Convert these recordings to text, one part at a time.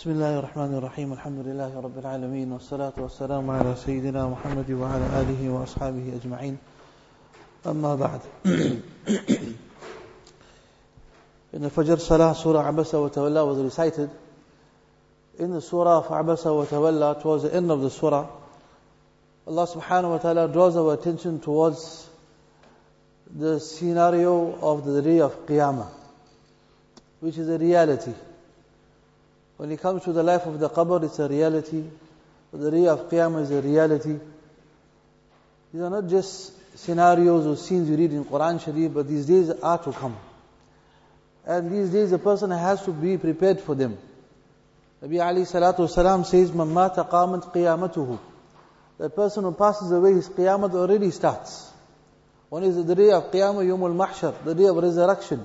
بسم الله الرحمن الرحيم الحمد لله رب العالمين والصلاة والسلام على سيدنا محمد وعلى آله وأصحابه أجمعين أما بعد In the Fajr Salah, Surah Abasa wa Tawalla was recited. In the Surah of Abasa wa Tawalla, towards the end of the Surah, Allah subhanahu wa ta'ala draws our attention towards the scenario of the day of Qiyamah, which is a reality. When it comes to the life of the qabr, it's a reality. The day of Qiyamah is a reality. These are not just scenarios or scenes you read in Quran Sharif, but these days are to come. And these days a person has to be prepared for them. Nabi Ali Salatu Wasalam says, Man mata qamat qiyamatuhu. The person who passes away, his qiyamah already starts. One is the day of qiyamah, yawmul mahshar, the day of resurrection.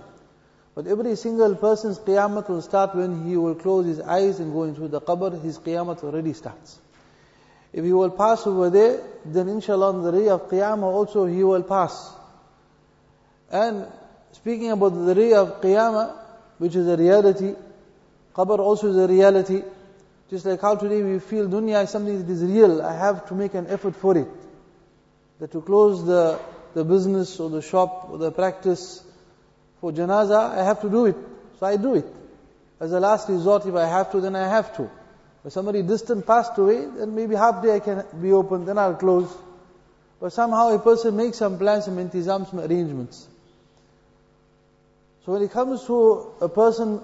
But every single person's qiyamah will start when he will close his eyes and go into the qabr, his qiyamah already starts. If he will pass over there, then inshallah on the day of qiyamah also he will pass. And speaking about the day of Qiyamah, which is a reality, Qabr also is a reality. Just like how today we feel dunya is something that is real, I have to make an effort for it. That to close the, the business or the shop or the practice for janaza, I have to do it. So I do it. As a last resort, if I have to, then I have to. If somebody distant passed away, then maybe half day I can be open, then I'll close. But somehow a person makes some plans, some intizam, some arrangements. So when it comes to a person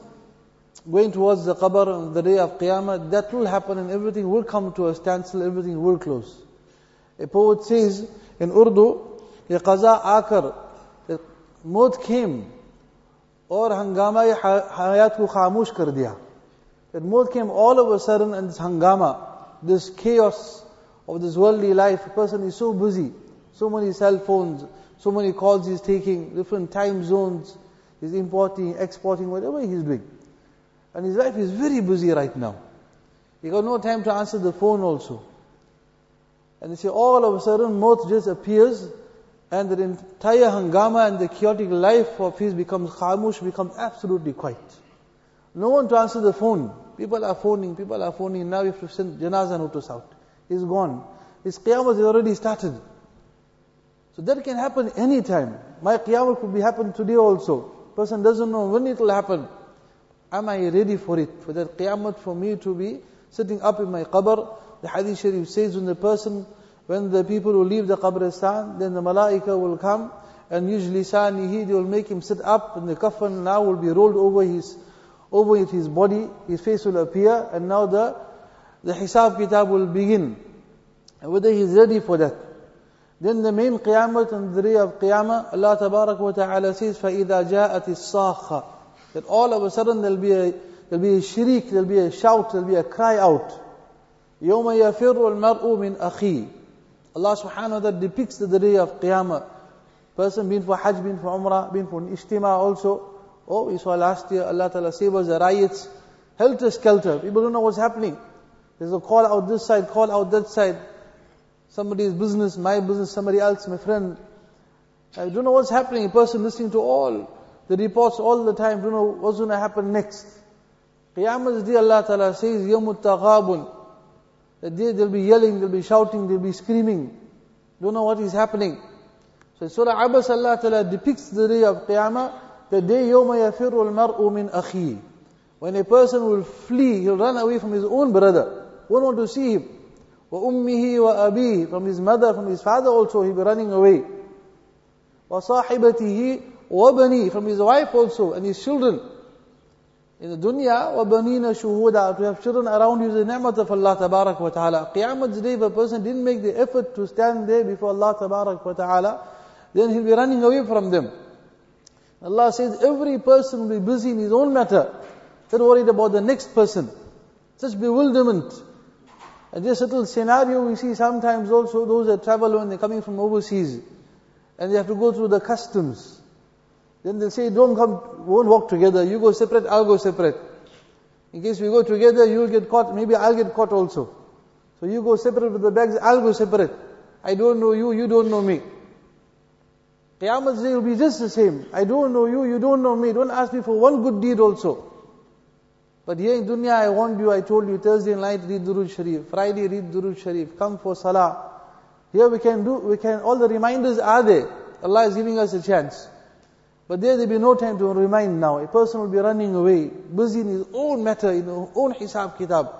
going towards the qabr on the day of Qiyamah, that will happen and everything will come to a standstill, everything will close. A poet says in Urdu, يَقَزَا akar, The maut came और हंगामा hayat को खामोश कर दिया. That mauth came all of a sudden and this hangama, this chaos of this worldly life, a person is so busy, so many cell phones, so many calls he's taking, different time zones, He's importing, exporting, whatever he's doing. And his wife is very busy right now. He got no time to answer the phone also. And you see, all of a sudden, Maut just appears, and the entire hangama and the chaotic life of his becomes khamush, becomes absolutely quiet. No one to answer the phone. People are phoning, people are phoning. Now you have to send janazah notice out. He's gone. His qiyamah has already started. So that can happen any time. My qiyamah could be happen today also. Person doesn't know when it will happen. Am I ready for it? For that qiyamah for me to be sitting up in my qabr. The hadith sharif says when the person, when the people will leave the qabristan, then the malaika will come and usually sanihi, they will make him sit up and the kafan now will be rolled over his, over his body, his face will appear and now the, the hisab kitab will begin. And whether he is ready for that. Then the main qiyamah and the day of qiyamah, Allah Tabarak wa Ta'ala says, فَإِذَا جَاءَتِ الصَّاخَّةِ That all of a sudden there'll be a, there'll be a shriek, there'll be a shout, there'll be a cry out. يَوْمَ يَفِرُّ الْمَرْءُ مِنْ أَخِيهِ Allah subhanahu wa ta'ala depicts the day of qiyamah. Person been for hajj, been for umrah, been for ijtima also. Oh, we saw last year, Allah Ta'ala save us the riots. Helter skelter. People don't know what's happening. There's a call out this side, call out that side somebody's business, my business, somebody else, my friend. I don't know what's happening. A person listening to all the reports all the time, don't know what's going to happen next. Qiyamah's day Allah Ta'ala says, Yamut Taghabun. That day they'll be yelling, they'll be shouting, they'll be screaming. Don't know what is happening. So Surah Abbas Allah Ta'ala depicts the day of Qiyamah, the day يَوْمَ يَفِرُّ الْمَرْءُ مِنْ أَخِيهِ When a person will flee, he'll run away from his own brother. Won't want to see him. وَأُمِّهِ وَأَبِيهِ From his mother, from his father also, he'll be running away. وَصَاحِبَتِهِ وَبَنِي From his wife also, and his children. In the dunya, وَبَنِينَ شُهُودًا To have children around you is a ni'mat of Allah tabarak wa ta'ala. Qiyamah's day, if a person didn't make the effort to stand there before Allah tabarak wa ta'ala, then he'll be running away from them. Allah says every person will be busy in his own matter. Not worried about the next person. Such bewilderment. And this little scenario we see sometimes also those that travel when they're coming from overseas and they have to go through the customs. Then they'll say, don't come, won't walk together. You go separate, I'll go separate. In case we go together, you'll get caught, maybe I'll get caught also. So you go separate with the bags, I'll go separate. I don't know you, you don't know me. Qiyamah's day will be just the same. I don't know you, you don't know me. Don't ask me for one good deed also. But here in dunya, I warned you, I told you, Thursday night read Durud Sharif, Friday read Durud Sharif, come for Salah. Here we can do, we can, all the reminders are there. Allah is giving us a chance. But there will be no time to remind now. A person will be running away, busy in his own matter, in his own hisab kitab.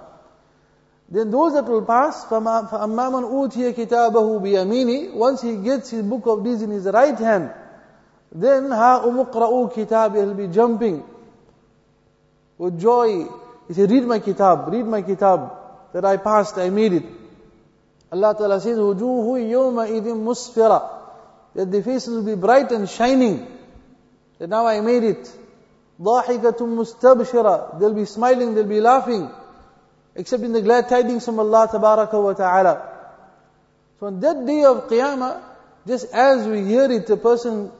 Then those that will pass, فَأَمَّا مَنْ أُوتِيَ كِتَابَهُ بِيَمِينِ Once he gets his book of deeds in his right hand, then ha umuqra'u kitab, he'll be jumping with joy. He said, read my kitab, read my kitab, that I passed, I made it. Allah Ta'ala says, وُجُوهُ يَوْمَئِذٍ مُسْفِرَةً That the faces will be bright and shining. That now I made it. ضَاحِكَةٌ مُسْتَبْشِرَةٌ They'll be smiling, they'll be laughing. Except in the glad tidings from Allah Tabaraka wa Ta'ala. So on that day of Qiyamah, just as we hear it, a person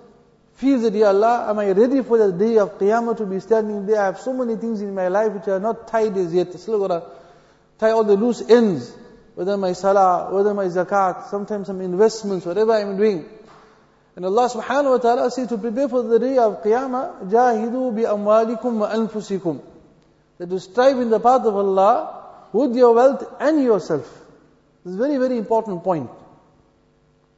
feels that, Ya Allah, am I ready for the day of Qiyamah to be standing there? I have so many things in my life which are not tied as yet. Still gotta tie all the loose ends. Whether my salah, whether my zakat, sometimes some investments, whatever I'm doing. And Allah subhanahu wa ta'ala says to prepare for the day of Qiyamah, jahidu bi amwalikum wa anfusikum. That to strive in the path of Allah with your wealth and yourself. This is a very, very important point.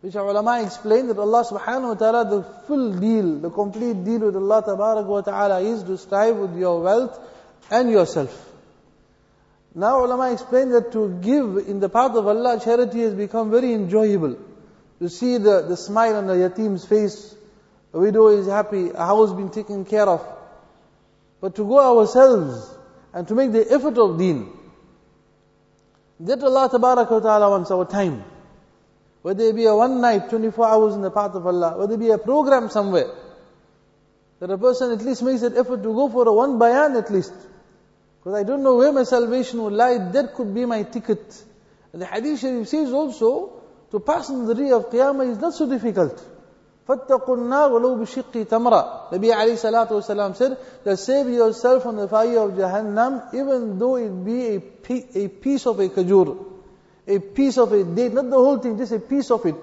Which our ulama explained that Allah subhanahu wa ta'ala, the full deal, the complete deal with Allah wa ta'ala is to strive with your wealth and yourself. Now ulama explained that to give in the path of Allah, charity has become very enjoyable. To see the, the smile on the yatim's face, a widow is happy, a house been taken care of. But to go ourselves and to make the effort of deen, that Allah ta'ala wants our time. Whether it be a one night, 24 hours in the path of Allah, whether it be a program somewhere, that a person at least makes that effort to go for a one bayan at least. Because I don't know where my salvation will lie, that could be my ticket. And the hadith sharif says also, to pass in the day of Qiyamah is not so difficult. فَاتَّقُوا النَّارِ وَلَوْ بِشِقِّ تَمْرَةٍ Nabi alayhi salatu wasalam said, that save yourself from the fire of Jahannam, even though it be a, a piece of a kajur a piece of it, date, not the whole thing, just a piece of it.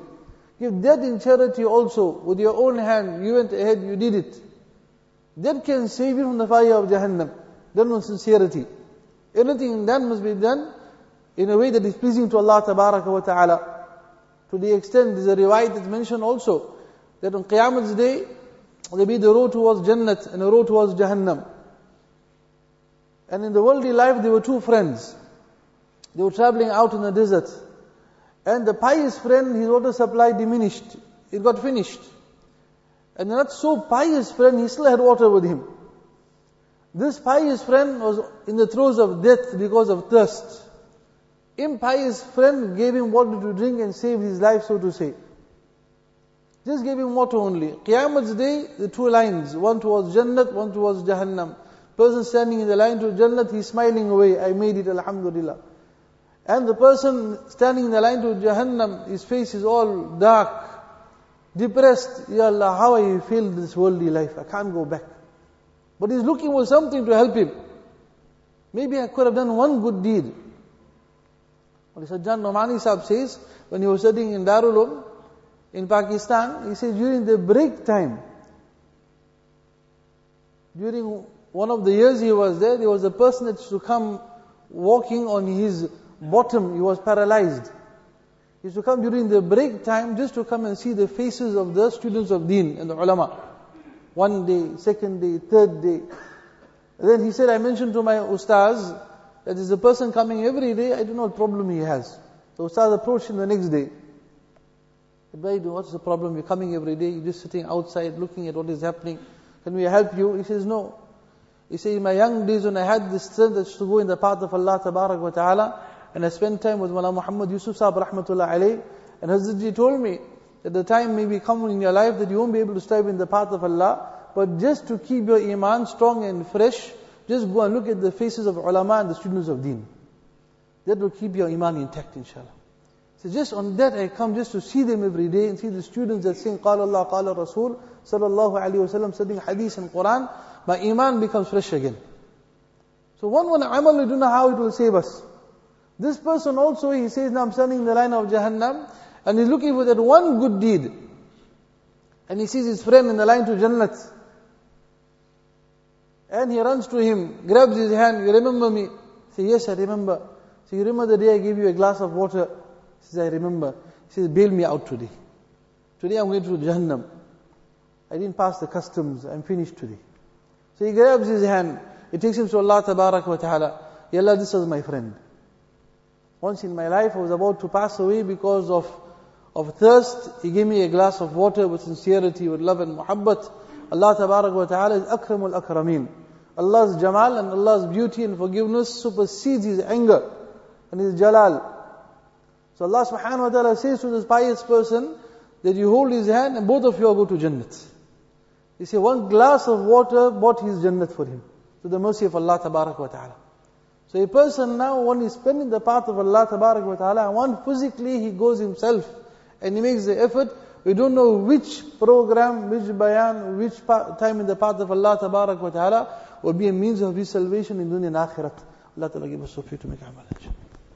Give that in charity also, with your own hand, you went ahead, you did it. That can save you from the fire of Jahannam. Done with sincerity. Everything done must be done in a way that is pleasing to Allah wa ta'ala. To the extent, there's a riwayat that's mentioned also, that on Qiyamah's day, there'll be the road towards Jannat and the road towards Jahannam. And in the worldly life, there were two friends. They were traveling out in the desert. And the pious friend, his water supply diminished. It got finished. And the not so pious friend, he still had water with him. This pious friend was in the throes of death because of thirst. Impious friend gave him water to drink and saved his life, so to say. Just gave him water only. Qiyamah's day, the two lines, one towards Jannat, one towards Jahannam. Person standing in the line to Jannat, he's smiling away. I made it, Alhamdulillah. And the person standing in the line to Jahannam, his face is all dark, depressed. Ya Allah, how I feel this worldly life? I can't go back. But he's looking for something to help him. Maybe I could have done one good deed. Sajjad Nomani says, when he was studying in Darul in Pakistan, he says during the break time, during one of the years he was there, there was a person that used to come walking on his bottom, he was paralyzed. He used to come during the break time just to come and see the faces of the students of deen and the ulama. One day, second day, third day. Then he said, I mentioned to my ustaz that there's a person coming every day, I don't know what problem he has. So ustaz approached him the next day. Baidu, what's the problem? You're coming every day, you're just sitting outside looking at what is happening. Can we help you? He says, no. He says, in my young days when I had this strength to go in the path of Allah wa ta'ala, and I spent time with Mullah Muhammad Yusuf Sahib rahmatullah alayh. And Hazratji told me that the time may be coming in your life that you won't be able to strive in the path of Allah, but just to keep your iman strong and fresh, just go and look at the faces of ulama and the students of deen. That will keep your iman intact, inshallah. So just on that I come just to see them every day and see the students that sing Qala Allah, Qala Rasul, Sallallahu Alaihi Wasallam, studying Hadith and Quran, my iman becomes fresh again. So one one amal, we don't know how it will save us. This person also, he says, now I'm standing in the line of Jahannam, and he's looking for that one good deed. And he sees his friend in the line to Jannat. And he runs to him, grabs his hand, you remember me? Say, yes, I remember. So you remember the day I gave you a glass of water? He says, I remember. He says, bail me out today. Today I'm going to Jahannam. I didn't pass the customs. I'm finished today. So he grabs his hand. He takes him to Allah Tabarak wa Ta'ala. Ya Allah, this was my friend. Once in my life, I was about to pass away because of, of thirst. He gave me a glass of water with sincerity, with love and muhabbat. Allah Tabarak wa Ta'ala is Akramul Akrameen. Allah's Jamal and Allah's beauty and forgiveness supersedes His anger and His Jalal. So Allah subhanahu wa ta'ala says to this pious person that you hold his hand and both of you go to Jannat. You see, one glass of water bought his Jannat for him. To the mercy of Allah Tabarak wa ta'ala. So a person now, when he's spending the path of Allah Tabarak wa ta'ala, and one physically he goes himself and he makes the effort, we don't know which program, which bayan, which time in the path of Allah Tabarak wa ta'ala will be a means of his salvation in dunya and akhirat. Allah Ta'ala give us so to make amal.